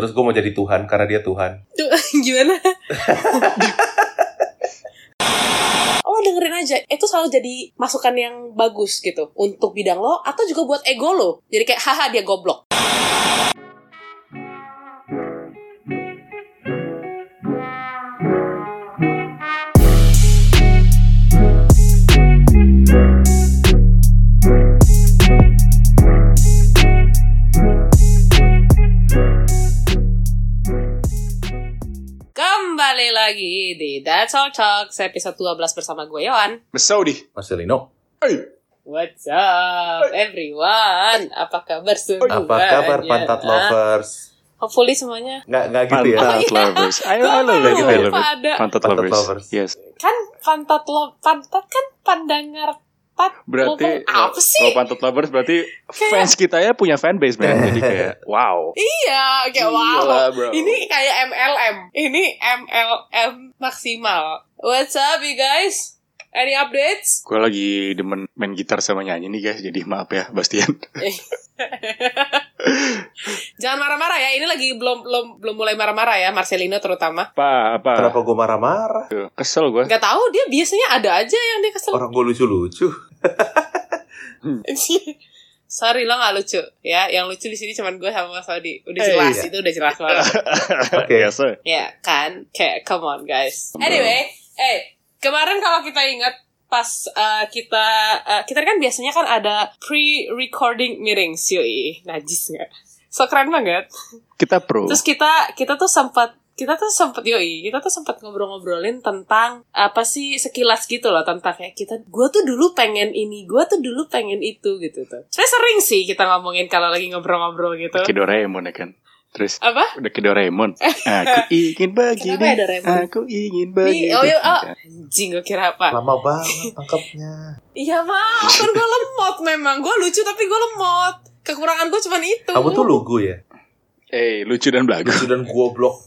Terus gue mau jadi Tuhan karena dia Tuhan. Tuh, gimana? Oh dengerin aja, itu selalu jadi masukan yang bagus gitu untuk bidang lo atau juga buat ego lo. Jadi kayak haha dia goblok. Di That's All Talks episode 12 bersama gue Yohan. Besaudi. Marcelino. Hey. What's up everyone? Apa kabar semuanya? Apa kabar pantat lovers? Hopefully semuanya Nggak, nggak gitu ya? Pantat lovers. I, I Gua love it. lupa I love it. ada. Pantat lovers. Yes. kan pantat lo pantat kan pandangar pat Berarti lo- apa sih? kalau pantat lovers berarti fans kita ya punya fanbase man. Jadi kayak wow. Iya, kayak Gila, wow. bro. Ini kayak MLM. Ini MLM maksimal. What's up you guys? Any updates? Gue lagi demen main gitar sama nyanyi nih guys. Jadi maaf ya Bastian. Jangan marah-marah ya. Ini lagi belum belum belum mulai marah-marah ya, Marcelino terutama. Apa apa? Kenapa gue marah-marah? Kesel gue. Gak tahu dia biasanya ada aja yang dia kesel. Orang gue lucu-lucu. Sorry lo gak lucu ya. Yang lucu di sini cuman gue sama Mas Odi. Udah Eh, jelas iya. itu udah jelas banget. Oke. Sir. ya kan? Kayak come on guys. Anyway, eh kemarin kalau kita ingat pas uh, kita uh, kita kan biasanya kan ada pre-recording meetings yoi. Najis nggak? So keren banget. Kita pro. terus kita kita tuh sempat kita tuh sempat yoi kita tuh sempat ngobrol-ngobrolin tentang apa sih sekilas gitu loh tentang kayak kita gue tuh dulu pengen ini gue tuh dulu pengen itu gitu tuh. Saya sering sih kita ngomongin kalau lagi ngobrol-ngobrol gitu. Ke Doraemon ya kan. Terus apa udah ke Doraemon. Aku ingin begini. Kenapa ya Doraemon? Aku ingin Nih, begini. oh, iya, oh. anjing gue kira apa Lama banget tangkapnya. Iya maaf, kan gue lemot memang. Gue lucu tapi gue lemot. Kekurangan gue cuma itu. Kamu tuh lugu ya? Eh lucu dan belagu. Lucu dan goblok.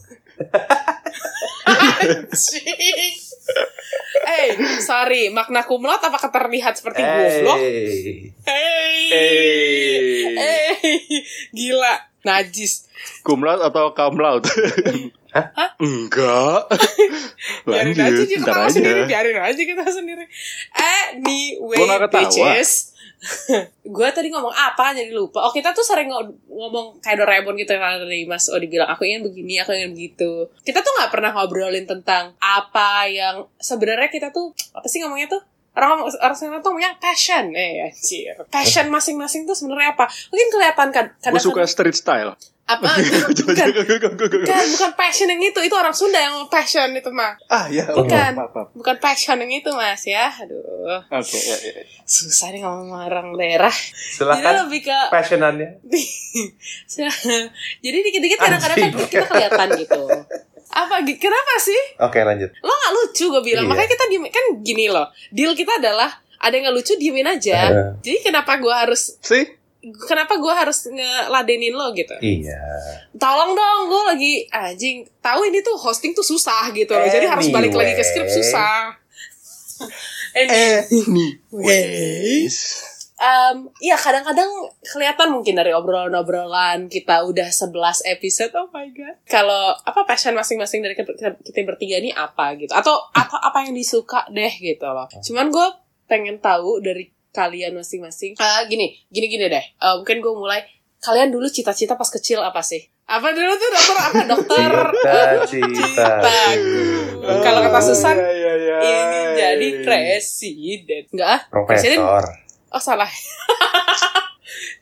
Anjing. Eh, sorry, makna kumlot apakah terlihat seperti goblok? Hey. Hey. Eh. Eh, gila. Najis. Kumlaut atau kamlaut? Hah? Enggak. Biarin aja Lanjut, kita ketawa aja. sendiri, biarin aja kita sendiri. Anyway, bitches. gue tadi ngomong apa jadi lupa. Oh kita tuh sering ngo- ngomong kayak Doraemon gitu kan tadi Mas Odi bilang aku ingin begini, aku ingin begitu. Kita tuh nggak pernah ngobrolin tentang apa yang sebenarnya kita tuh apa sih ngomongnya tuh orang orang sana tuh ngomongnya passion. Eh anjir. Passion masing-masing tuh sebenarnya apa? Mungkin kelihatan kan Gue suka street style. apa? Bukan. bukan bukan passion yang itu. Itu orang Sunda yang passion itu mah ah ya. Bukan. Maaf, maaf. bukan passion yang itu mas ya. Aduh. Oke, ya, ya. susah nih ngomong orang daerah. Jadi Silakan lebih ke passionannya. jadi dikit-dikit kadang-kadang kan kita kelihatan gitu apa kenapa sih Oke lanjut. lo nggak lucu gue bilang Iya. makanya kita diem kan gini loh deal kita adalah ada yang nggak lucu diemin aja Iya. jadi kenapa gue harus See? kenapa gue harus ngeladenin lo gitu Iya. tolong dong gue lagi anjing tahu ini tuh hosting tuh susah gitu loh jadi harus balik lagi ke skrip Anyway. susah Eh, Anyway. Anyways. Em, iya kadang-kadang kelihatan mungkin dari obrolan-obrolan kita udah 11 episode oh my god. Kalau apa passion masing-masing dari kita, kita- kita bertiga ini apa gitu. Atau apa apa yang disuka deh gitu loh. Cuman gue pengen tahu dari kalian masing-masing Ah, gini gini gini deh. Eh, mungkin gue mulai. Kalian dulu cita-cita pas kecil apa sih? Apa dulu tuh dokter? Apa dokter? Cita-cita. kalau kata Susan Oh, iya, iya, iya. ingin jadi presiden. Enggak ah? Presiden Profesor. Oh salah.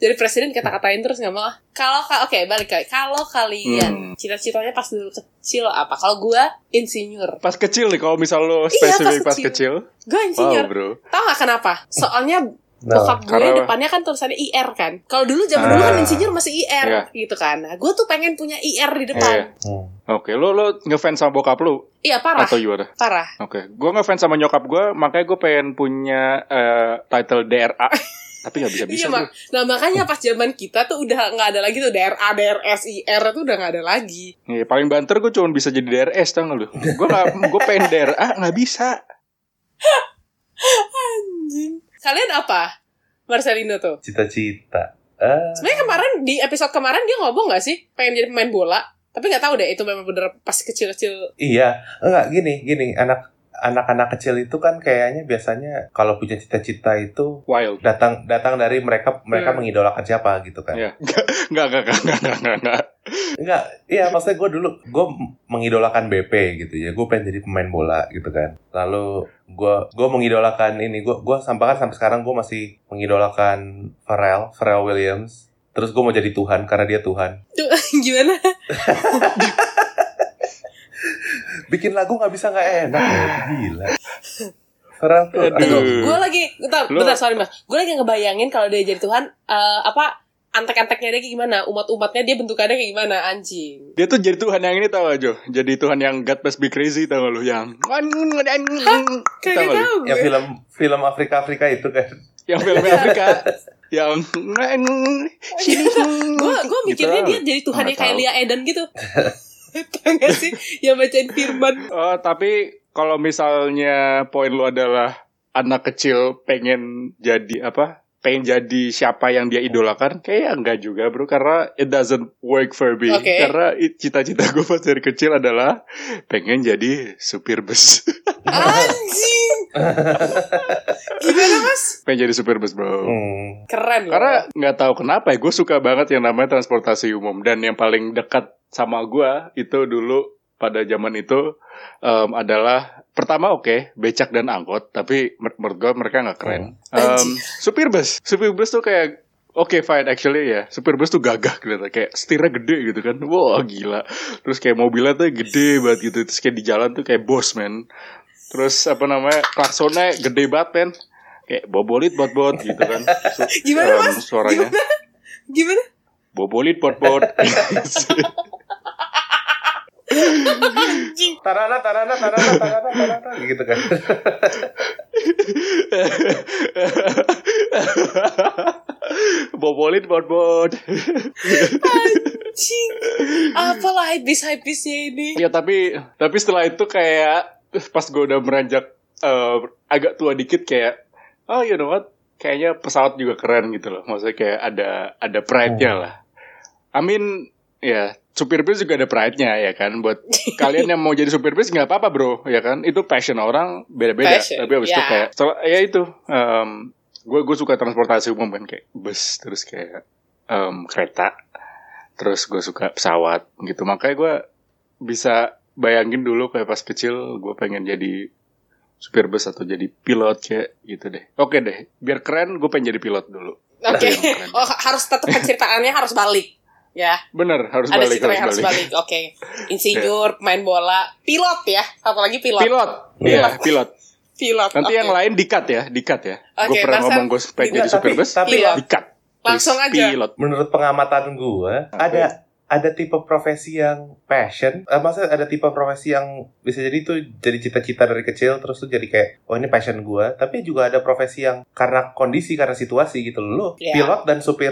Jadi presiden kata-katain terus nggak mau. ah. Kalau ka- oke balik lagi. Kalau kalian Hmm. cita-citanya pas dulu kecil apa? Kalau gua insinyur. Pas kecil nih, kalau misal lo Iya, spesifik pas pas kecil. Gua Wow, insinyur. bro. Tahu nggak kenapa? Soalnya Nah, bokap gue karena- depannya kan tulisannya IR kan. Kalau dulu zaman dulu kan Ah. insinyur masih IR Iya. gitu kan. Nah, gue tuh pengen punya IR di depan. hmm. Oke, lo lo ngefans sama bokap lo Iya parah, atau gimana? parah. Oke, gue ngefans sama nyokap gue, makanya gue pengen punya eh, title DRA, tapi nggak bisa bisa. Iya mak. Nah makanya pas zaman kita tuh udah nggak ada lagi tuh DRA, DRS, IR tuh udah nggak ada lagi. Iya, paling banter gue cuma bisa jadi DRS tau gak lu? Gue nggak, gue pengen DRA nggak bisa. Anjing. Kalian apa? Marcelino tuh. Cita-cita. Ah, Sebenarnya kemarin di episode kemarin dia ngomong gak sih pengen jadi pemain bola? Tapi nggak tahu deh itu memang bener pas kecil-kecil. Iya, enggak gini, gini, anak anak-anak kecil itu kan kayaknya biasanya kalau punya cita-cita itu Wild. datang datang dari mereka mereka Hmm. mengidolakan siapa gitu kan. Iya. Enggak, enggak, enggak, enggak, enggak, enggak, enggak. Enggak, iya maksudnya gue dulu gue mengidolakan BP gitu ya. Gue pengen jadi pemain bola gitu kan. Lalu gue gue mengidolakan ini gue gue sampai kan sampai sekarang gue masih mengidolakan Pharrell Pharrell Williams. Terus gue mau jadi Tuhan karena dia Tuhan. Tuh, gimana? Bikin lagu nggak bisa nggak enak ya, gila. Pharrell tuh. Gue lagi, bentar, Lu- bentar, sorry mas. Gue lagi ngebayangin kalau dia jadi Tuhan, eh, apa antek-anteknya dia kayak gimana, umat-umatnya dia bentukannya kayak gimana, anjing. Dia tuh jadi Tuhan yang ini tau gak Jo? Jadi Tuhan yang God must be crazy tau gak lu? Yang tahu Yang film film Afrika Afrika itu kan. Yang film Afrika Yang Gue gue mikirnya Gitu. dia jadi Tuhan yang kayak. Lia Eden gitu. Tahu gak sih? Yang bacain firman. Oh, tapi kalau misalnya poin lu adalah anak kecil pengen jadi apa? Pengen jadi siapa yang dia idolakan? Kayaknya enggak juga, bro. Karena it doesn't work for me. Oke. Karena it- cita-cita gue pas dari kecil adalah pengen jadi supir bus. Anjing. Gimana mas? pengen jadi supir bus, bro. Hmm. Keren loh. Karena nggak tahu kenapa ya, gue suka banget yang namanya transportasi umum dan yang paling dekat sama gue itu dulu pada zaman itu em, adalah pertama oke becak dan angkot tapi menurut gue mereka nggak keren. Em, supir bus, supir bus tuh kayak Oke fine actually ya Supir bus tuh gagah kelihatan Kayak setirnya gede gitu kan. Wah gila. Terus kayak mobilnya tuh gede banget gitu Terus kayak di jalan tuh kayak bos men. Terus apa namanya Klaksonnya gede banget men. Kayak bobolit bot-bot gitu kan. Su- Gimana, Mas? Suaranya. Gimana? Bobolit bot-bot Anjing. Tarana, tarana, tarana, tarana, tarana, gitu kan. Bobolit bot-bot Anjing. Apalah habis-habisnya ini. Ya tapi Tapi setelah itu kayak Pas gue udah meranjak eh, Agak tua dikit kayak Oh you know what Kayaknya pesawat juga keren gitu loh Maksudnya kayak ada Ada pride-nya lah I mean Ya supir bis juga ada pride-nya ya kan buat kalian yang mau jadi supir bis nggak apa-apa bro ya kan itu passion orang beda-beda Passion, tapi abis itu ya. kayak setelah, ya itu gue gue suka transportasi umum kan kayak bus terus kayak em, kereta terus gue suka pesawat gitu makanya gue bisa bayangin dulu kayak pas kecil gue pengen jadi supir bus atau jadi pilot kayak gitu deh oke deh biar keren gue pengen jadi pilot dulu Oke. Keren. Oh harus tetap penceritaannya harus balik. Ya. bener harus Ada balik cerita harus yang harus balik balik. Oke. Insinyur, pemain bola, pilot ya. Apalagi pilot. pilot Iya. iya pilot Pilot. Nanti oke. yang lain dikat ya, dikat ya. Oke, gue pernah Marcel. ngomong gue pengen jadi supir tapi- bus, tapi dikat. Langsung aja. Pilot. Menurut pengamatan gue, ada ada tipe profesi yang passion, eh, maksudnya ada tipe profesi yang bisa jadi itu jadi cita-cita dari kecil terus tuh jadi kayak oh ini passion gue, tapi juga ada profesi yang karena kondisi karena situasi gitu loh. Iya. pilot dan supir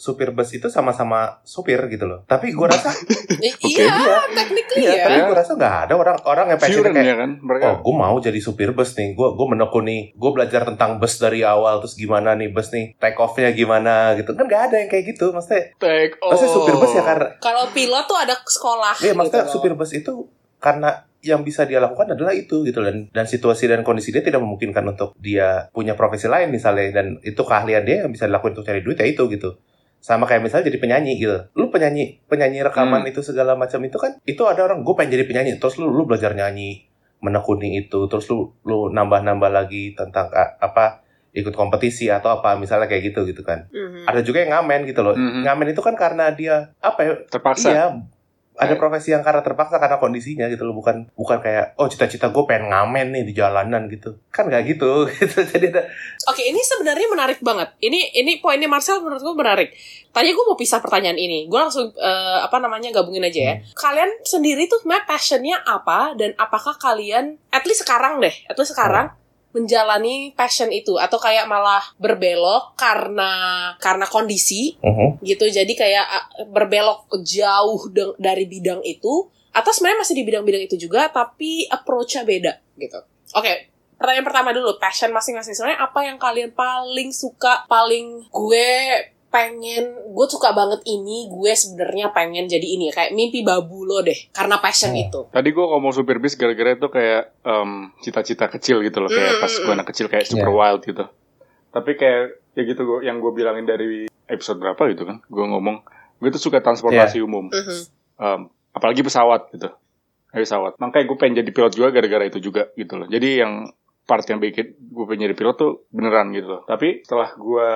supir bus itu sama-sama supir gitu loh. Tapi gue rasa Eh, Oke. Iya, technically iya, ya. tapi gue rasa nggak ada orang orang yang passion Furen kayak ya kan mereka. Oh, gue mau jadi supir bus nih. Gue gue menekuni. Gue belajar tentang bus dari awal. Terus gimana nih bus nih? Take off-nya gimana gitu. Kan gak ada yang kayak gitu. Maksudnya, Take off. maksudnya supir bus ya karena... Kalau pilot tuh ada sekolah. Iya, maksudnya gitu loh. supir bus itu karena yang bisa dia lakukan adalah itu gitu dan dan situasi dan kondisi dia tidak memungkinkan untuk dia punya profesi lain misalnya dan itu keahlian dia yang bisa dilakukan untuk cari duit ya itu gitu sama kayak misalnya jadi penyanyi gitu lu penyanyi penyanyi rekaman Hmm. itu segala macam itu kan itu ada orang gue pengen jadi penyanyi terus lu lu belajar nyanyi menekuni itu terus lu lu nambah nambah lagi tentang a- apa ikut kompetisi atau apa misalnya kayak gitu gitu kan Mhm. ada juga yang ngamen gitu loh Mhm. ngamen itu kan karena dia apa ya Terpaksa. Iya, ada Eh. profesi yang karena terpaksa karena kondisinya gitu loh, bukan bukan kayak oh cita-cita gue pengen ngamen nih di jalanan gitu, kan nggak gitu gitu. Jadi ada Oke, ini sebenarnya menarik banget. Ini ini poinnya Marcel menurut gue menarik. Tadi gue mau pisah pertanyaan ini. Gue langsung eh, apa namanya gabungin aja ya. Kalian sendiri tuh sebenarnya passionnya apa dan apakah kalian at least sekarang deh, at least sekarang menjalani passion itu atau kayak malah berbelok karena karena kondisi gitu. Jadi kayak ah, berbelok jauh de- dari bidang itu atau sebenarnya masih di bidang-bidang itu juga tapi approach-nya beda gitu. Oke, pertanyaan pertama dulu, passion masing-masing. Sebenarnya apa yang kalian paling suka, paling gue pengen gue suka banget ini gue sebenarnya pengen jadi ini kayak mimpi babu lo deh karena passion Hmm. itu Tadi gue ngomong supir bis gara-gara itu kayak em, cita-cita kecil gitu loh, kayak Mm, pas mm, gue anak kecil kayak super Iya. wild gitu. Tapi kayak ya gitu gua, yang gue bilangin dari episode berapa gitu kan, gue ngomong gue tuh suka transportasi umum, Mhm. Em, apalagi pesawat gitu, pesawat. Makanya gue pengen jadi pilot juga gara-gara itu juga gitu loh. Jadi yang part yang bikin gue pengen jadi pilot tuh beneran gitu loh. Tapi setelah gue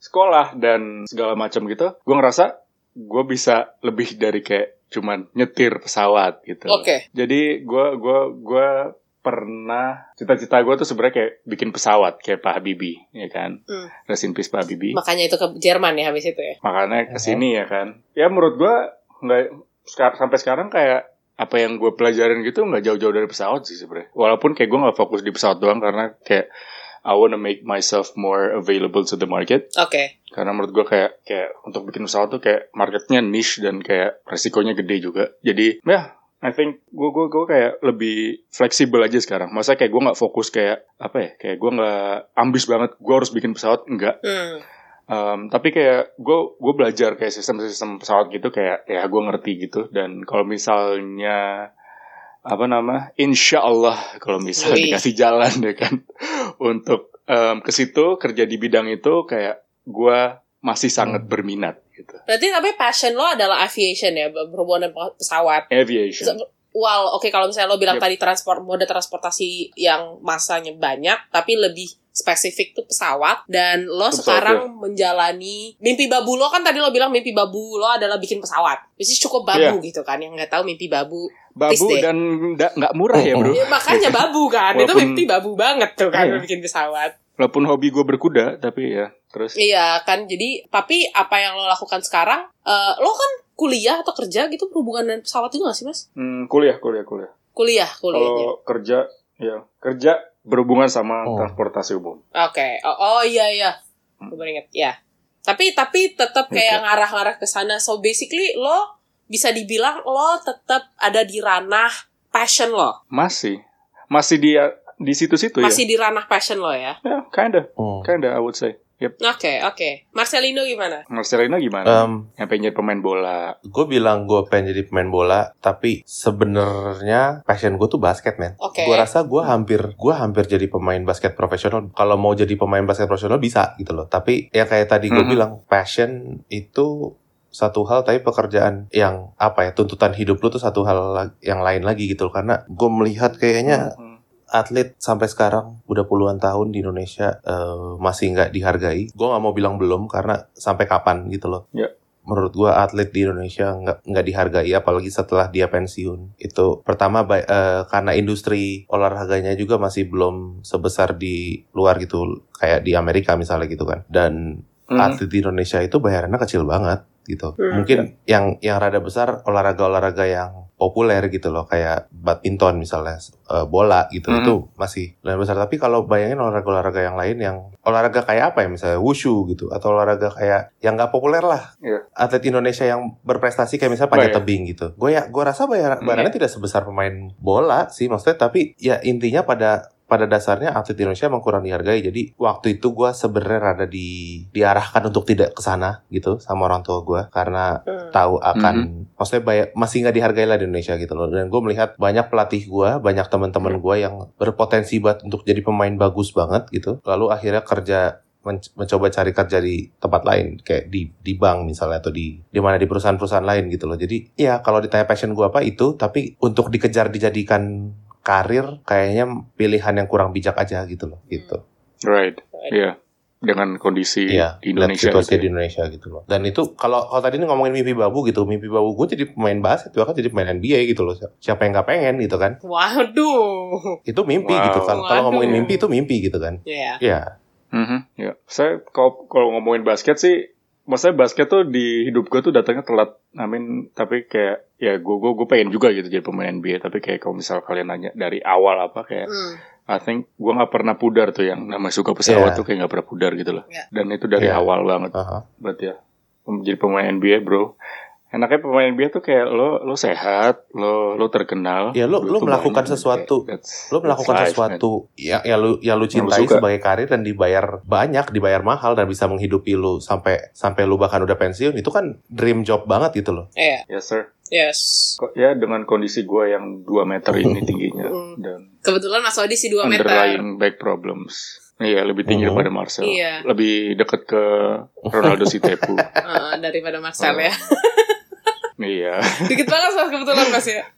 sekolah dan segala macam gitu, gue ngerasa gue bisa lebih dari kayak cuman nyetir pesawat gitu. oke Jadi gue gua gua pernah cita-cita gue tuh sebenarnya kayak bikin pesawat kayak Pak Habibie ya kan. Hmm. Rest in peace Pak Habibie. makanya itu ke Jerman ya habis itu ya Makanya ke sini ya kan. Ya menurut gue nggak sekar- sampai sekarang kayak apa yang gue pelajarin gitu nggak jauh-jauh dari pesawat sih sebenarnya. Walaupun kayak gue nggak fokus di pesawat doang karena kayak I wanna make myself more available to the market. oke Karena menurut gue kayak kayak untuk bikin pesawat tuh kayak marketnya niche dan kayak resikonya gede juga. Jadi ya I think gue gue gue kayak lebih fleksibel aja sekarang. Masa kayak gue nggak fokus kayak apa ya? Kayak gue nggak ambis banget. Gue harus bikin pesawat enggak. Hmm. Um, tapi kayak gue gue belajar kayak sistem-sistem pesawat gitu kayak ya gue ngerti gitu. Dan kalau misalnya apa nama? Insya Allah kalau misalnya Wih. dikasih jalan ya kan untuk em, ke situ kerja di bidang itu kayak gue masih sangat berminat gitu. berarti tapi passion lo adalah aviation ya berhubungan dengan pesawat Aviation. Well, oke kalau misalnya lo bilang Yep. tadi transport mode transportasi yang masanya banyak, tapi lebih spesifik tuh pesawat dan lo Itu sekarang menjalani mimpi babu lo kan tadi lo bilang mimpi babu lo adalah bikin pesawat, which is cukup babu gitu kan yang nggak tahu mimpi babu, Babu deh. dan nggak murah ya bro. Ya, makanya babu kan itu Walaupun- mimpi babu banget tuh kan Iya. bikin pesawat. Walaupun hobi gue berkuda tapi ya terus. Iya kan, jadi tapi apa yang lo lakukan sekarang, eh, lo kan kuliah atau kerja gitu berhubungan dengan pesawat juga gak sih mas? Hmm, kuliah kuliah kuliah. Kuliah, kuliahnya. Kalau kerja ya kerja berhubungan sama Oh. transportasi umum. Oke, oh, oh iya iya, gue baru inget, ya. Tapi tapi tetap kayak ngarah-ngarah ke sana. So basically lo bisa dibilang lo tetap ada di ranah passion lo, Masih masih di di situ-situ ya. masih di ranah passion lo ya. Ya, kinda, Hmm. kinda I would say. Yep. Oke oke, Marcelino gimana? Marcelina gimana? Um, yang pengen jadi pemain bola. gue bilang gue pengen jadi pemain bola, tapi sebenarnya passion gue tuh basket, men. Oke. Gue rasa gue hampir, gue hampir jadi pemain basket profesional. Kalau mau jadi pemain basket profesional bisa gitu loh. Tapi ya kayak tadi gue Mhm. bilang, passion itu satu hal, tapi pekerjaan yang apa ya tuntutan hidup lu tuh satu hal yang lain lagi gitu. Karena gue melihat kayaknya Hmm. atlet sampai sekarang udah puluhan tahun di Indonesia eh, masih nggak dihargai. Gue nggak mau bilang belum karena sampai kapan gitu loh. Ya. Menurut gue atlet di Indonesia nggak nggak dihargai apalagi setelah dia pensiun. Itu pertama eh, karena industri olahraganya juga masih belum sebesar di luar gitu kayak di Amerika misalnya gitu kan. Dan Hmm. atlet di Indonesia itu bayarannya kecil banget gitu. Hmm. Mungkin yang yang rada besar olahraga-olahraga yang populer gitu loh kayak badminton misalnya eh, bola gitu Hmm. itu masih lumayan besar tapi kalau bayangin olahraga-olahraga yang lain yang olahraga kayak apa ya misalnya wushu gitu atau olahraga kayak yang nggak populer lah Iya. atlet Indonesia yang berprestasi kayak misalnya panjat Oh, iya. tebing gitu gue ya gue rasa bayar Hmm. bayarannya tidak sebesar pemain bola sih maksudnya tapi ya intinya pada pada dasarnya atlet Indonesia emang kurang dihargai. Jadi waktu itu gue sebenarnya rada di diarahkan untuk tidak ke sana gitu sama orang tua gue karena Hmm. tahu akan maksudnya bayar, masih nggak dihargai lah di Indonesia gitu loh. Dan gue melihat banyak pelatih gue banyak teman-teman gue yang berpotensi buat untuk jadi pemain bagus banget gitu. Lalu akhirnya kerja men- mencoba cari kerja di tempat lain kayak di di bank misalnya atau di di mana di perusahaan-perusahaan lain gitu loh. Jadi ya kalau ditanya passion gue apa itu. Tapi untuk dikejar dijadikan karir kayaknya pilihan yang kurang bijak aja gitu loh gitu Right. Iya. Dengan kondisi Iya, di Indonesia situasi gitu ya. di Indonesia gitu loh. Dan itu kalau kalau tadi ini ngomongin mimpi babu gitu, mimpi babu gue jadi pemain basket, bahkan jadi pemain NBA gitu loh. Siapa yang nggak pengen gitu kan? Waduh, Itu mimpi Wow. gitu kan. Kalau ngomongin mimpi itu mimpi gitu kan. ya. Iya. Mhm, ya. Saya kalau kalau ngomongin basket sih, maksudnya basket tuh di hidup gue tuh datangnya telat. I mean, tapi kayak ya gue gue gue pengen juga gitu jadi pemain NBA. Tapi kayak kalau misal kalian nanya dari awal apa kayak, Hmm. I think gue nggak pernah pudar tuh yang namanya suka pesawat Iya. tuh kayak nggak pernah pudar gitu loh. Iya. Dan itu dari Iya. awal banget. Aha. Berarti ya, menjadi pemain NBA bro. Enaknya pemain NBA tuh kayak lo lo sehat, lo lo terkenal. Ya lo lo melakukan banyak. sesuatu, Kayak that's- lo melakukan that's life, man. sesuatu ya ya yang lu Yang lu cintai suka. sebagai karir dan dibayar banyak, dibayar mahal dan bisa menghidupi lu sampai sampai lu bahkan udah pensiun itu kan dream job banget gitu loh. Iya, Yes sir. yes. Kok ya dengan kondisi gue yang 2 meter ini tingginya Mm. dan Kebetulan Mas Wadi sih 2 meter. underlying back problems. Iya lebih tinggi Mhm. daripada Marcel. Iya. Lebih deket ke Ronaldo Sitepu. Heeh, daripada Marcel ya. Iya. Dikit banget Mas kebetulan Mas ya.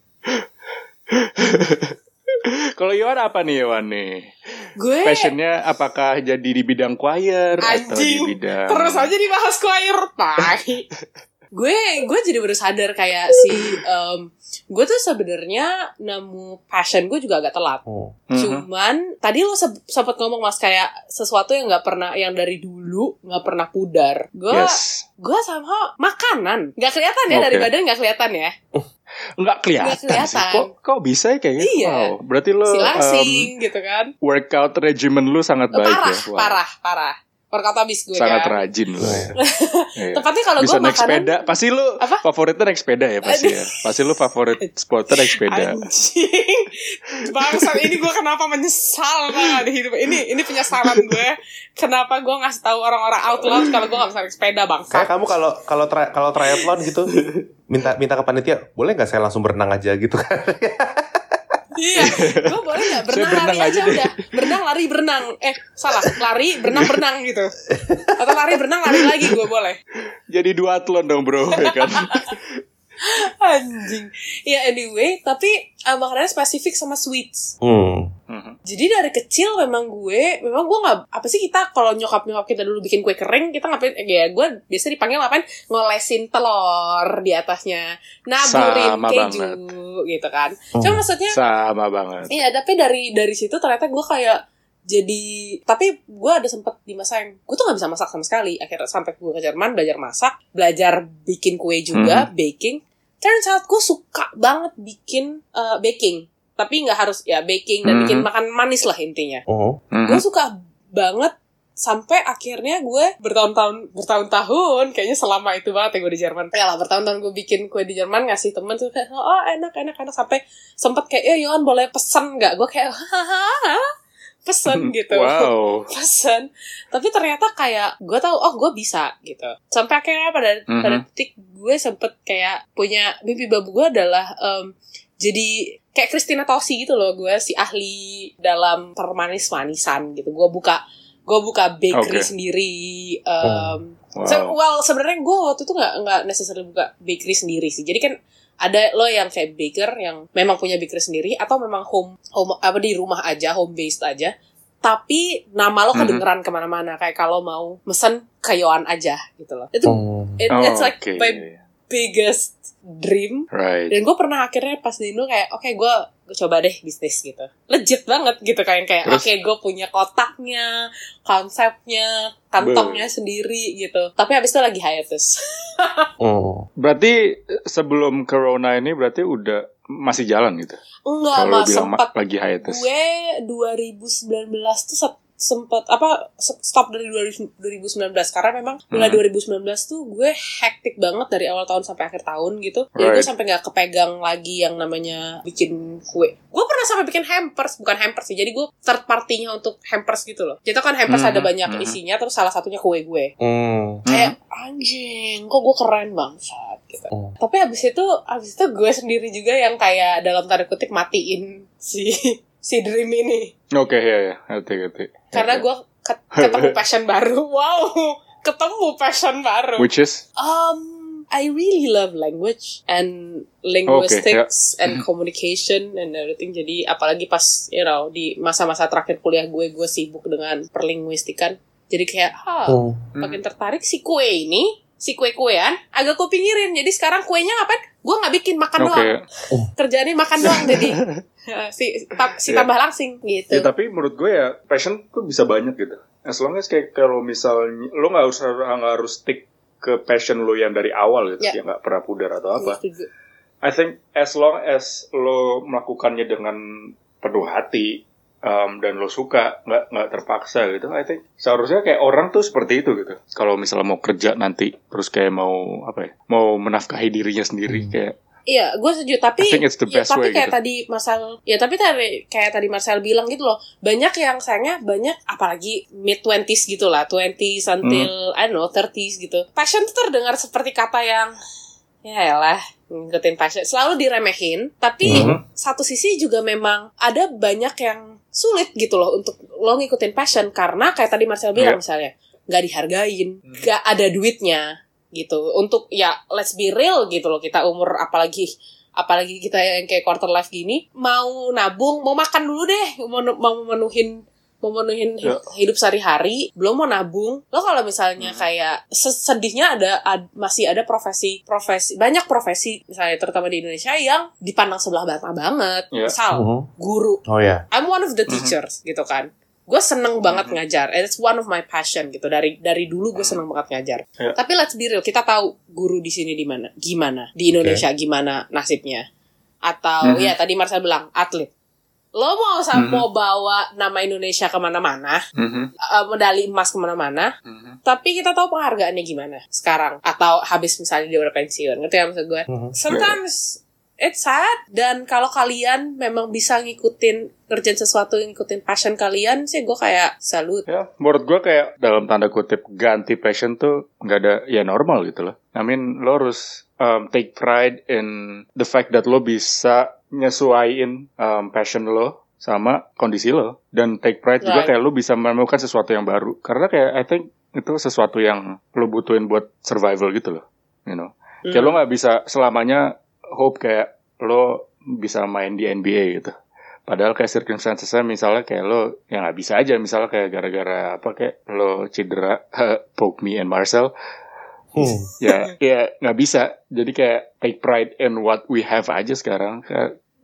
Kalau Yohan apa nih Yohan nih? Gue Passionnya apakah jadi di bidang choir atau di Anjing, bidang terus aja dibahas choir tai gue gue jadi baru sadar kayak si em, gue tuh sebenarnya nemu passion gue juga agak telat Hmm. Mhm. cuman tadi lo se- sempat ngomong mas kayak sesuatu yang nggak pernah yang dari dulu nggak pernah pudar gue Yes. gue sama makanan nggak kelihatan ya dari Oke. badan nggak kelihatan ya Nggak kelihatan, Nggak kelihatan. sih. Kok, kok bisa ya kayak gitu? Iya. Wow. Berarti lo um, silasing gitu kan workout regimen lu sangat baik parah ya. Wow. parah parah workout habis gue Sangat kan rajin. Iya. Iya. tepatnya kalau gue naik makanan sepeda. Pasti lu Apa? favoritnya naik sepeda ya pasti ya. Pasti lu favorit sportnya naik sepeda. Anjing Bangsat ini gue kenapa menyesal banget di hidup Ini ini penyesalan gue Kenapa gue ngasih tahu orang-orang out loud Kalau gue gak bisa naik sepeda Kayak bangsa kamu kalau kalau kalau triathlon gitu minta minta ke panitia, boleh nggak saya langsung berenang aja gitu kan? Iya. Gue boleh gak berenang, berenang lari aja aja, deh. udah. Berenang lari berenang. Eh salah. Lari berenang berenang gitu. Atau lari berenang lari lagi gue boleh. Jadi duathlon dong bro, ya kan? Anjing Ya anyway Tapi uh, makanannya spesifik sama sweets Hmm. Mhm. Jadi dari kecil memang gue, memang gue nggak apa sih kita kalau nyokap nyokap kita dulu bikin kue kering kita ngapain? Ya gue biasa dipanggil ngapain? Ngolesin telur di atasnya, naburin Sama keju banget. gitu kan. Hmm. Cuma maksudnya, Sama banget. iya tapi dari dari situ ternyata gue kayak jadi tapi gue ada sempet di masa yang gue tuh nggak bisa masak sama sekali akhirnya sampai gue ke Jerman belajar masak belajar bikin kue juga baking turns out gue suka banget bikin eh, baking tapi nggak harus ya baking dan bikin Mhm. makan manis lah intinya Oh. Mhm. gue suka banget sampai akhirnya gue bertahun-tahun bertahun-tahun kayaknya selama itu banget ya gue di Jerman ya lah bertahun-tahun gue bikin kue di Jerman ngasih temen tuh kayak oh enak enak enak sampai sempet kayak ya Yohan boleh pesen nggak gue kayak hahaha pesen gitu Wow. pesen tapi ternyata kayak gue tahu oh gue bisa gitu sampai akhirnya pada Mhm. pada titik gue sempet kayak punya mimpi babu gue adalah em, jadi kayak Christina Tosi gitu loh gue si ahli dalam permanis manisan gitu gue buka gue buka bakery Oke. sendiri em, Wow. Se- well sebenarnya gue waktu itu nggak nggak necessarily buka bakery sendiri sih. Jadi kan ada lo yang kayak baker yang memang punya bakery sendiri atau memang home home apa di rumah aja home based aja. Tapi nama lo Mhm. kedengeran ke mana-mana kayak kalau mau mesen ke Yohan aja gitu loh. Itu Hmm. it- Oh, it's like oke. my biggest dream. Right. Dan gue pernah akhirnya pas di Indo kayak oke gue gue coba deh bisnis gitu. Legit banget gitu kayak kayak oke gue punya kotaknya, konsepnya, kantongnya sendiri gitu. Tapi habis itu lagi hiatus. Hmm. Berarti eh, sebelum corona ini berarti udah masih jalan gitu. Enggak, mas sempat lagi hiatus. gue 2019 tuh se- sempet apa stop dari 2000 2019 karena memang mulai Hmm. 2019 tuh gue hektik banget dari awal tahun sampai akhir tahun gitu jadi gue Right. sampai nggak kepegang lagi yang namanya bikin kue gue pernah sampai bikin hampers bukan hampers sih jadi gue third partinya untuk hampers gitu loh jadi kan hampers Mhm, ada banyak mhm. isinya terus salah satunya kue gue Hmm. kayak anjing kok gue keren bangsat gitu Hmm. tapi abis itu abis itu gue sendiri juga yang kayak dalam tanda kutip matiin si si dream ini. Oke ya ya, ngerti ngerti. karena gue ket- ketemu passion baru. Wow ketemu passion baru. Which is? Um I really love language and linguistics and communication and everything. Jadi apalagi pas you know di masa-masa terakhir kuliah gue gue sibuk dengan perlinguistikan. Jadi kayak ah Hmm. makin tertarik si kue ini si kue-kuean agak gue pinggirin. Jadi sekarang kuenya ngapain? Gue nggak bikin makan oke. doang. Kerjaannya makan doang jadi si ta- si Iya. tambah langsing gitu. Ya tapi menurut gue ya passion tuh bisa banyak gitu. As long as kayak kalau misalnya lo nggak harus nggak harus stick ke passion lo yang dari awal gitu, Ya. yang nggak pernah pudar atau Gue apa. I think as long as lo melakukannya dengan penuh hati, um, dan lo suka nggak nggak terpaksa gitu I think seharusnya kayak orang tuh seperti itu gitu kalau misalnya mau kerja nanti terus kayak mau apa ya mau menafkahi dirinya sendiri kayak Iya, gue setuju. Tapi, I think it's the ya, best tapi way, kayak gitu. tadi Marcel, ya tapi tadi kayak tadi Marcel bilang gitu loh, banyak yang sayangnya banyak apalagi mid twenties gitu lah, twenties until I don't know thirties gitu. Passion tuh terdengar seperti kata yang ya lah ngikutin passion selalu diremehin tapi Mhm. satu sisi juga memang ada banyak yang sulit gitu loh untuk lo ngikutin passion karena kayak tadi Marcel bilang Iya. misalnya nggak dihargain nggak ada duitnya gitu untuk ya let's be real gitu loh kita umur apalagi apalagi kita yang kayak quarter life gini mau nabung mau makan dulu deh mau mau memenuhin memenuhin hi- Ya. hidup sehari-hari belum mau nabung lo kalau misalnya kayak se- sedihnya ada ad- masih ada profesi profesi banyak profesi misalnya terutama di Indonesia yang dipandang sebelah mata banget Ya. misal Mhm. guru Oh ya. I'm one of the Mhm. teachers gitu kan gue seneng banget Mhm. ngajar and it's one of my passion gitu dari dari dulu gue seneng banget ngajar Ya. tapi let's be real kita tahu guru di sini di mana gimana di Indonesia gimana nasibnya atau Mhm. ya tadi Marcel bilang atlet lo mau sa- Mhm. mau bawa nama Indonesia ke mana-mana Mhm, eh, medali emas ke mana-mana mhm. tapi kita tahu penghargaannya gimana sekarang atau habis misalnya dia udah pensiun ngerti ya maksud gue Mhm. sometimes it's sad dan kalau kalian memang bisa ngikutin kerjaan sesuatu ngikutin passion kalian sih gue kayak salut Ya, menurut gua kayak dalam tanda kutip ganti passion tuh nggak ada ya normal gitu loh. I mean lo harus um, take pride in the fact that lo bisa nyesuaiin um, passion lo sama kondisi lo dan take pride juga Right. kayak lo bisa menemukan sesuatu yang baru. Karena kayak I think itu sesuatu yang lo butuhin buat survival gitu loh, you know. Kayak lo Hmm. nggak bisa selamanya hope kayak lo bisa main di NBA gitu. Padahal kayak circumstancesnya misalnya kayak lo ya nggak bisa aja misalnya kayak gara-gara apa kayak lo cedera poke me and Marcel Hmm. ya ya nggak bisa jadi kayak take pride in what we have aja sekarang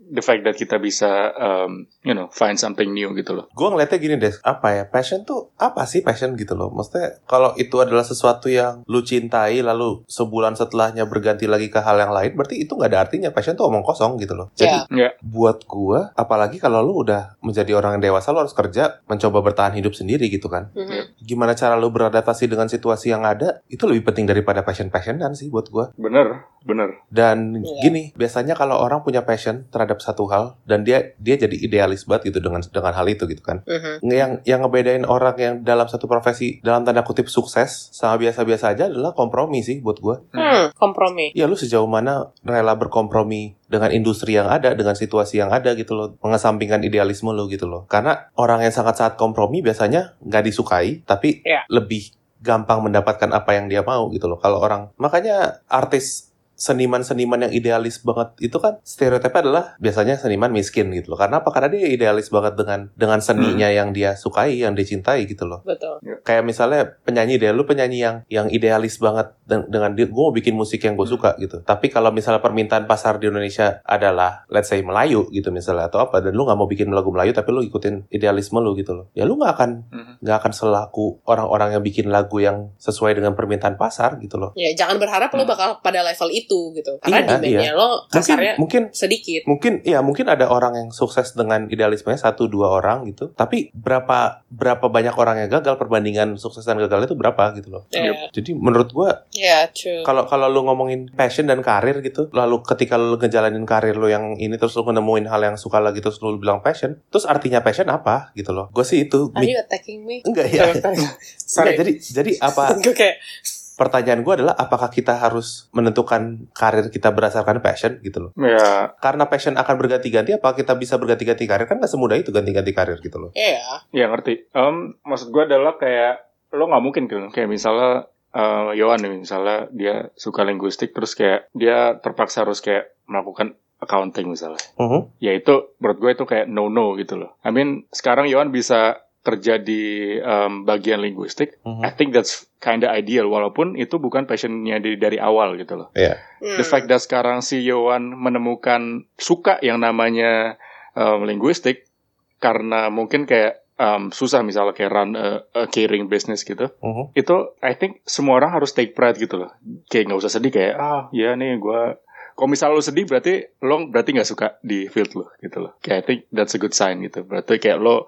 the fact that kita bisa um, you know find something new gitu loh Gue ngeliatnya gini deh, apa ya, passion tuh apa sih passion gitu loh? Maksudnya kalau itu adalah sesuatu yang lu cintai lalu sebulan setelahnya berganti lagi ke hal yang lain, berarti itu nggak ada artinya. Passion tuh omong kosong gitu loh. Jadi Ya. ya buat gua, apalagi kalau lu udah menjadi orang yang dewasa, lu harus kerja, mencoba bertahan hidup sendiri gitu kan. Mhm. Gimana cara lu beradaptasi dengan situasi yang ada, itu lebih penting daripada passion-passionan sih buat gua. bener bener Dan Iya. gini, biasanya kalau orang punya passion terhadap satu hal dan dia dia jadi idealis banget gitu dengan dengan hal itu gitu kan. Mhm. Yang yang ngebedain orang yang dalam satu profesi dalam tanda kutip sukses sama biasa-biasa aja adalah kompromi sih buat gua. Hmm, kompromi Ya lu sejauh mana rela berkompromi dengan industri yang ada, dengan situasi yang ada gitu loh, mengesampingkan idealisme lu gitu loh. Karena orang yang sangat-sangat kompromi biasanya nggak disukai, tapi Iya. lebih gampang mendapatkan apa yang dia mau gitu loh. Kalau orang, makanya artis seniman-seniman yang idealis banget itu kan stereotipnya adalah biasanya seniman miskin gitu loh. Karena apa? Karena dia idealis banget dengan dengan seninya yang dia sukai, yang dia cintai gitu loh betul kayak misalnya penyanyi deh lu penyanyi yang yang idealis banget den- dengan dia gue mau bikin musik yang gue suka gitu tapi kalau misalnya permintaan pasar di Indonesia adalah let's say Melayu gitu misalnya atau apa dan lu nggak mau bikin lagu Melayu tapi lu ikutin idealisme lu gitu loh ya lu nggak akan Mhm. nggak akan selaku orang-orang yang bikin lagu yang sesuai dengan permintaan pasar gitu loh ya jangan berharap lo Hmm. bakal pada level itu gitu. Karena Iya, demandnya lo mungkin kasarnya mungkin sedikit. mungkin ya mungkin ada orang yang sukses dengan idealismenya satu dua orang gitu. Tapi berapa berapa banyak orang yang gagal perbandingan sukses dan gagal itu berapa gitu loh. Ya jadi menurut gua ya true. kalau kalau lu ngomongin passion dan karir gitu lalu ketika lu ngejalanin karir lu yang ini terus lu nemuin hal yang suka lagi terus lu bilang passion terus artinya passion apa gitu loh. Gue sih itu are you attacking me? Enggak ya sorry Enggak, jadi jadi apa kayak pertanyaan gue adalah apakah kita harus menentukan karir kita berdasarkan passion gitu loh? Ya karena passion akan berganti-ganti apa kita bisa berganti-ganti karir? Kan nggak semudah itu ganti-ganti karir gitu loh. Ya ya ngerti. Um, maksud gue adalah kayak lo nggak mungkin kan kayak misalnya uh, Yohan nih misalnya dia suka linguistik terus kayak dia terpaksa harus kayak melakukan accounting misalnya. Mhm. ya itu menurut gue itu kayak no no gitu loh. I mean sekarang Yohan bisa kerja di um, bagian linguistik. Mhm. I think that's kinda ideal walaupun itu bukan passionnya dari dari awal gitu loh. Iya. The fact that sekarang si Yohan menemukan suka yang namanya um, linguistik karena mungkin kayak um, susah misalnya kayak run a, a catering business gitu. Mhm. Itu I think semua orang harus take pride gitu loh. Kayak nggak usah sedih kayak ah ya nih gue kalau misal lo sedih berarti lo berarti nggak suka di field lo gitu loh. Kayak I think that's a good sign gitu. Berarti kayak lo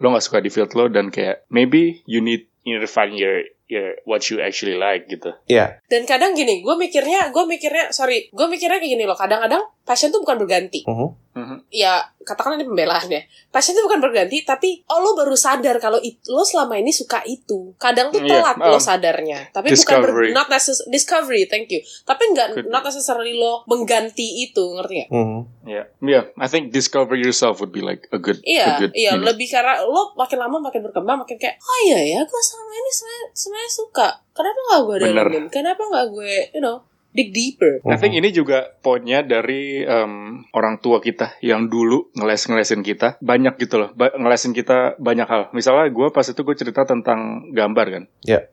lo nggak suka di field lo dan kayak maybe you need you need to find your your what you actually like gitu. Iya, Dan kadang gini, gue mikirnya, gue mikirnya, sorry, gue mikirnya kayak gini loh. Kadang-kadang passion tuh bukan berganti. Mhm. Mhm. Ya, katakanlah ini pembelaan ya. Passion tuh bukan berganti, tapi oh lo baru sadar kalau it- lo selama ini suka itu. Kadang tuh Iya, telat um, lo sadarnya. Tapi bukan ber, discovery. not necess- discovery, thank you. Tapi nggak not necessarily lo mengganti itu, ngerti gak? Mhm. Yeah, yeah. I think discover yourself would be like a good, a Iya, good. iya, you know. lebih karena lo makin lama makin berkembang, makin kayak, oh iya ya, gue selama ini sebenarnya suka. Kenapa nggak gue dalamin? Kenapa nggak gue, you know, dig deeper? I think ini juga poinnya dari em, orang tua kita yang dulu ngeles-ngelesin kita banyak gitu loh, ba- ngelesin kita banyak hal. Misalnya gue pas itu gue cerita tentang gambar kan,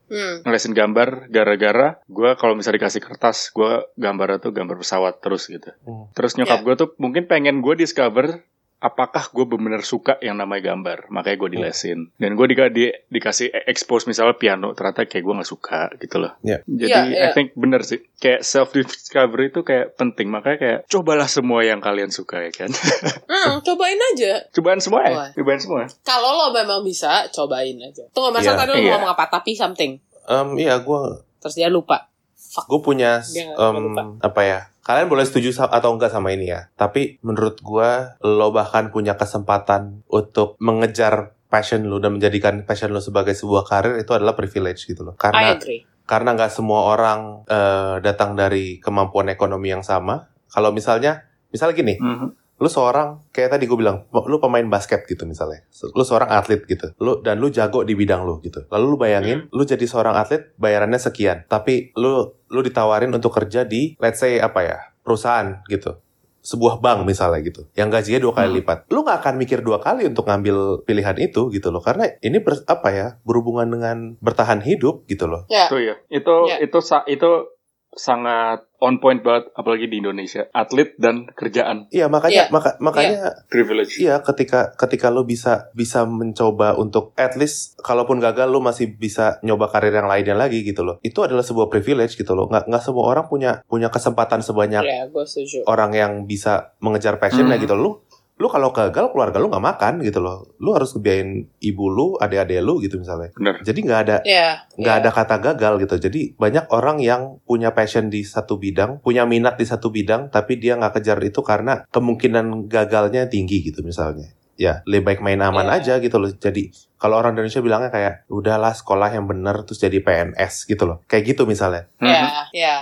Hmm. ngelesin gambar gara-gara gue kalau misalnya dikasih kertas gue gambar tuh gambar pesawat terus gitu. Hmm. Terus nyokap gue tuh mungkin pengen gue discover apakah gue bener suka yang namanya gambar makanya gue dilesin dan gue di, di- dikasih expose misalnya piano ternyata kayak gue nggak suka gitu loh Iya. jadi Iya, I iya. think bener sih kayak self discovery itu kayak penting makanya kayak cobalah semua yang kalian suka ya kan Hmm, cobain aja. cobaan semua ya cobain semua Kalau lo memang bisa, cobain aja. Tunggu, masa Iya, tadi lo iya. ngomong apa? Tapi something. Em, iya, gue Terus dia lupa. Fuck. gue punya Dia lupa. apa ya kalian boleh setuju atau enggak sama ini ya tapi menurut gue lo bahkan punya kesempatan untuk mengejar passion lo dan menjadikan passion lo sebagai sebuah karir itu adalah privilege gitu loh I karena agree. karena nggak semua orang eh, datang dari kemampuan ekonomi yang sama kalau misalnya misalnya gini Mhm. lu seorang kayak tadi gue bilang lu pemain basket gitu misalnya lu seorang atlet gitu lu dan lu jago di bidang lu gitu lalu lu bayangin lu jadi seorang atlet bayarannya sekian tapi lu lu ditawarin untuk kerja di let's say apa ya perusahaan gitu sebuah bank misalnya gitu yang gajinya dua kali Hmm. lipat lu nggak akan mikir dua kali untuk ngambil pilihan itu gitu loh karena ini ber- apa ya berhubungan dengan bertahan hidup gitu loh Ya. itu ya itu Ya. itu sa- itu sangat on point banget apalagi di Indonesia atlet dan kerjaan iya makanya Iya. maka makanya privilege Iya, ketika ketika lo bisa bisa mencoba untuk at least kalaupun gagal lo masih bisa nyoba karir yang lainnya lagi gitu loh. Itu adalah sebuah privilege gitu loh. Nggak nggak semua orang punya punya kesempatan sebanyak Ya, gue setuju. orang yang bisa mengejar passionnya Mhm. gitu. Lu lu kalau gagal keluarga lu nggak makan gitu loh. Lu harus ngebiayain ibu lu, adik-adik lu gitu misalnya. bener Jadi nggak ada Ya. nggak ya. ada kata gagal gitu. Jadi banyak orang yang punya passion di satu bidang, punya minat di satu bidang, tapi dia nggak kejar itu karena kemungkinan gagalnya tinggi gitu misalnya. Ya, lebih baik main aman Iya. aja gitu loh. Jadi kalau orang Indonesia bilangnya kayak udahlah sekolah yang bener terus jadi PNS gitu loh. Kayak gitu misalnya. Mhm. Ya, ya.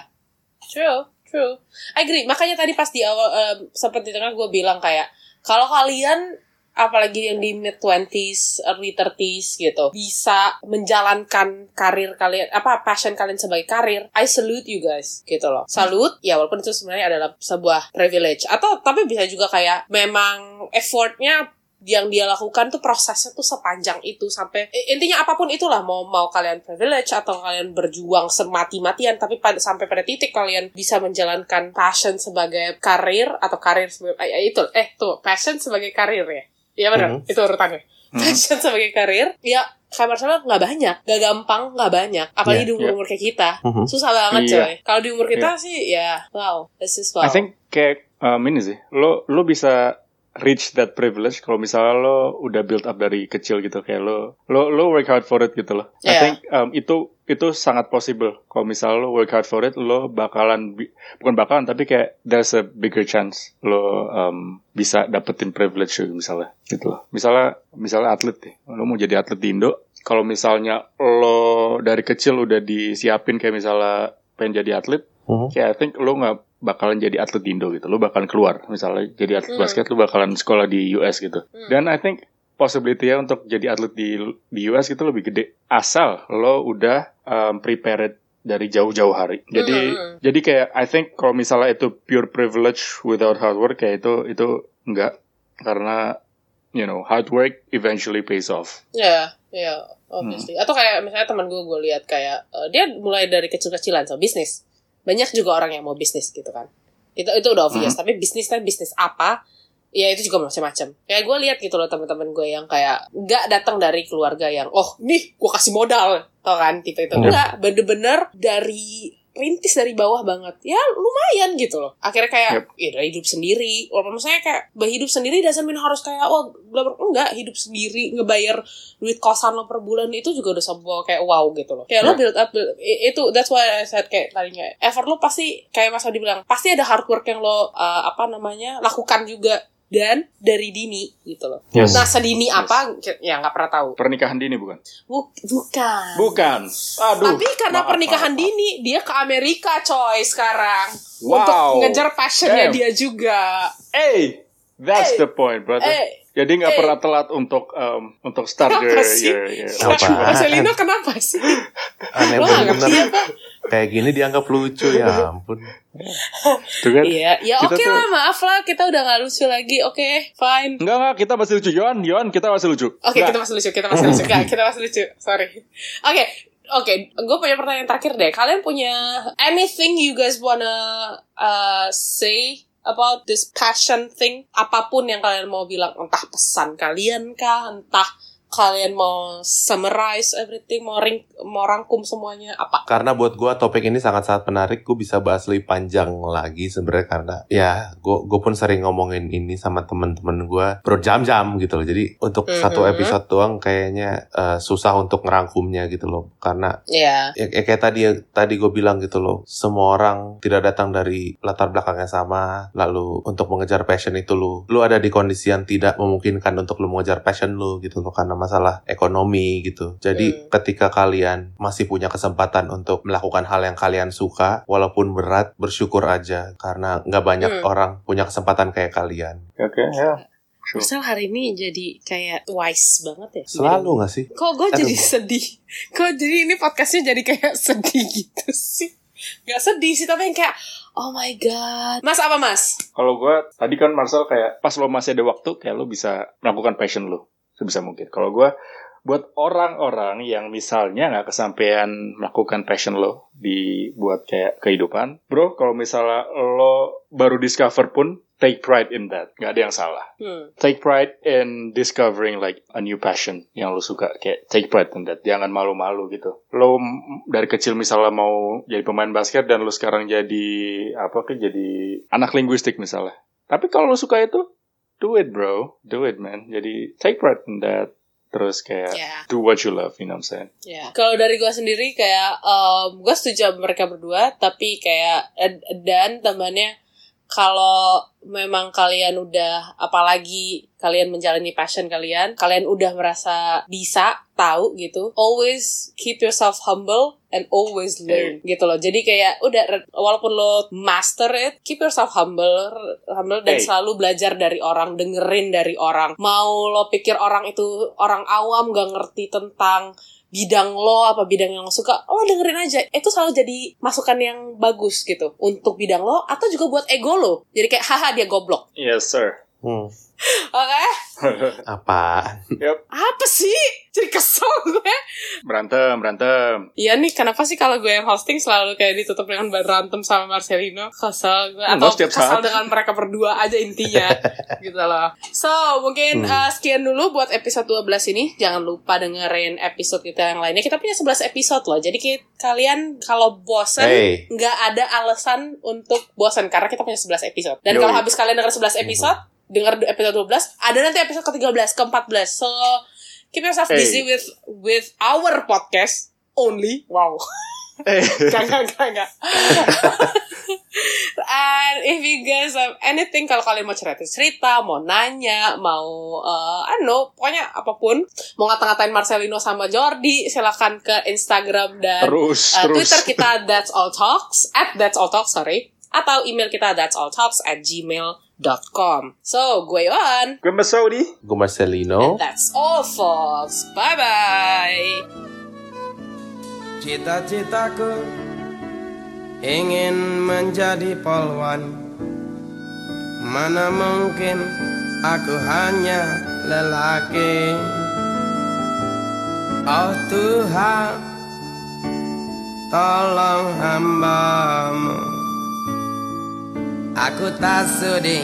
True, true. I agree. Makanya tadi pas di awal sempat di tengah gue bilang kayak kalau kalian apalagi yang di mid 20s, early 30s gitu, bisa menjalankan karir kalian apa passion kalian sebagai karir, I salute you guys gitu loh. Salute ya walaupun itu sebenarnya adalah sebuah privilege atau tapi bisa juga kayak memang effortnya yang dia lakukan tuh prosesnya tuh sepanjang itu sampai intinya apa pun itulah mau mau kalian privilege atau kalian berjuang semati-matian tapi pada sampai pada titik kalian bisa menjalankan passion sebagai karir atau karir sebagai eh, itu eh tuh passion sebagai karir ya? Iya benar. Mhm. itu urutannya. Mhm. passion sebagai karir ya kayak Marcelo nggak banyak gak gampang nggak banyak. Apalagi Iya, di umur umur kayak kita. Mhm. susah banget Iya. coy. Kalau di umur kita sih ya wow. This is wow. I think kayak um, ini sih, lo lo bisa reach that privilege kalau misalnya lo udah build up dari kecil gitu kayak lo lo lo work hard for it gitu loh. I Yeah. think um, itu itu sangat possible kalau misalnya lo work hard for it lo bakalan bukan bakalan tapi kayak there's a bigger chance lo um, bisa dapetin privilege gitu misalnya gitu loh. Misalnya misalnya atlet deh, lo mau jadi atlet di Indo kalau misalnya lo dari kecil udah disiapin kayak misalnya pengen jadi atlet Mhm. kayak I think lo nggak bakalan jadi atlet di Indo gitu. Lo bakalan keluar misalnya jadi atlet Hmm. basket lo bakalan sekolah di US gitu. Hmm. Dan I think possibility ya untuk jadi atlet di di US gitu lebih gede asal lo udah um, prepared dari jauh-jauh hari. Jadi Hmm. jadi kayak I think kalau misalnya itu pure privilege without hard work kayak itu itu enggak karena you know hard work eventually pays off. Ya, ya, obviously. Atau kayak misalnya teman gue, gue lihat kayak eh, dia mulai dari kecil-kecilan so bisnis. Banyak juga orang yang mau bisnis gitu kan. Itu itu udah obvious. Tapi bisnisnya bisnis apa? Ya itu juga macam-macam. Kayak gue lihat gitu loh teman-teman gue yang kayak nggak datang dari keluarga yang oh nih gue kasih modal, tau kan tipe itu. Hmm. Enggak, bener-bener dari rintis dari bawah banget. Ya lumayan gitu loh. Akhirnya kayak ya udah hidup sendiri. Walaupun misalnya kayak hidup sendiri doesn't mean harus kayak oh bla enggak. Hidup sendiri ngebayar duit kosan lo per bulan itu juga udah sebuah kayak wow gitu loh. Kayak lo Yeah. build up build- itu that's why I said kayak tadinya effort lo pasti kayak Mas Adi bilang pasti ada hard work yang lo uh, apa namanya lakukan juga dan dari dini gitu loh Yes. nah sedini apa ya nggak pernah tahu Pernikahan dini bukan? Buk- bukan Bukan. Aduh. tapi karena maaf, pernikahan maaf, maaf. dini dia ke Amerika coy sekarang Wow. untuk ngejar passionnya Damn. dia juga Hey, that's Hey. the point, brother. eh Jadi nggak Hey. pernah telat untuk um, untuk start Kenapa your, sih? your, your Apa? Marcelino kenapa sih Aneh bener. apa Kayak gini dianggap lucu ya ampun. Tuh kan? iya ya oke tuh- lah maaf lah kita udah gak lucu lagi oke fine Enggak enggak, kita masih lucu. Yohan, Yohan, kita masih lucu. Oke, kita masih lucu, kita masih lucu. Enggak, kita masih lucu. Sorry. Oke, oke. Gue punya pertanyaan terakhir deh. Kalian punya anything you guys wanna uh, say about this passion thing? Apa pun yang kalian mau bilang, entah pesan kalian kah, entah kalian mau summarize everything, mau ring, mau rangkum semuanya apa? Karena buat gua topik ini sangat-sangat menarik, gue bisa bahas lebih panjang lagi sebenarnya karena ya gue gue pun sering ngomongin ini sama temen-temen gue berjam-jam gitu loh. Jadi untuk Mhm. satu episode doang kayaknya eh, susah untuk ngerangkumnya gitu loh. Karena Ya, ya, ya kayak tadi ya tadi gue bilang gitu loh semua orang tidak datang dari latar belakang yang sama lalu untuk mengejar passion itu lu lu ada di kondisi yang tidak memungkinkan untuk lu mengejar passion lu gitu loh karena masalah ekonomi gitu jadi Hmm. ketika kalian masih punya kesempatan untuk melakukan hal yang kalian suka walaupun berat bersyukur aja karena nggak banyak Hmm. orang punya kesempatan kayak kalian Oke, ya. Sure. Marcel hari ini jadi kayak wise banget ya. selalu nggak sih Kok gue jadi sedih? Kok jadi ini podcastnya jadi kayak sedih gitu sih? Gak sedih sih, tapi yang kayak Oh my god. Mas apa mas? Kalau gue tadi kan Marcel kayak pas lo masih ada waktu kayak lo bisa melakukan passion lo sebisa mungkin. Kalau gue buat orang-orang yang misalnya nggak kesampaian melakukan passion lo di buat kayak kehidupan, bro, kalau misalnya lo baru discover pun take pride in that, nggak ada yang salah. Hmm. Take pride in discovering like a new passion yang lo suka kayak take pride in that, jangan malu-malu gitu. Lo dari kecil misalnya mau jadi pemain basket dan lo sekarang jadi apa ke jadi anak linguistik misalnya. Tapi kalau lo suka itu, do it bro, do it man. Jadi take pride in that. Terus kayak Ya. do what you love, you know what I'm saying? Ya. Kalau dari gue sendiri kayak um, gue setuju sama mereka berdua, tapi kayak eh, dan tambahnya kalau memang kalian udah apalagi kalian menjalani passion kalian, kalian udah merasa bisa tahu gitu, always keep yourself humble and always learn gitu loh. Jadi kayak udah walaupun lo master it, keep yourself humble, humble dan Hey. selalu belajar dari orang, dengerin dari orang. Mau lo pikir orang itu orang awam gak ngerti tentang bidang lo apa bidang yang lo suka lo dengerin aja itu selalu jadi masukan yang bagus gitu untuk bidang lo atau juga buat ego lo jadi kayak haha dia goblok Yes sir. Hmm, oke apaan yep. apa sih jadi kesel gue Berantem, berantem. Iya nih, kenapa sih kalau gue yang hosting selalu kayak ditutup dengan berantem sama Marcelino? Kesel gue. Atau Enggak, setiap kesel saat. dengan mereka berdua aja intinya. gitu loh. So, mungkin Hmm. uh, sekian dulu buat episode 12 ini. Jangan lupa dengerin episode kita yang lainnya. Kita punya 11 episode loh. Jadi ki- kalian kalau bosen, Hey. nggak ada alasan untuk bosen. Karena kita punya 11 episode. Dan kalau habis kalian denger 11 episode, denger episode 12, ada nanti episode ke-13, ke-14. So, keep yourself Hey. busy with with our podcast only. Wow. Eh. Gak, gak, gak. And if you guys have anything, kalau kalian mau cerita-cerita, mau nanya, mau, uh, I don't know, pokoknya apa pun, mau ngata-ngatain Marcelino sama Jordi, silakan ke Instagram dan terus, uh, terus. Twitter kita That's All Talks, at That's All Talks, sorry. Atau email kita That's All Talks at gmail.com. So, gue Yohan. Gue Mas Saudi. gue Marcelino And that's all, folks. Bye-bye. Cita-citaku ingin menjadi polwan Mana mungkin aku hanya lelaki Oh Tuhan Tolong hambamu Aku tak sudi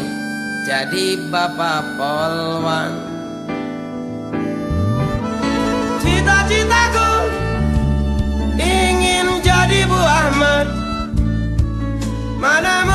jadi bapak polwan. Cita-citaku ingin jadi Bu Ahmad. Mana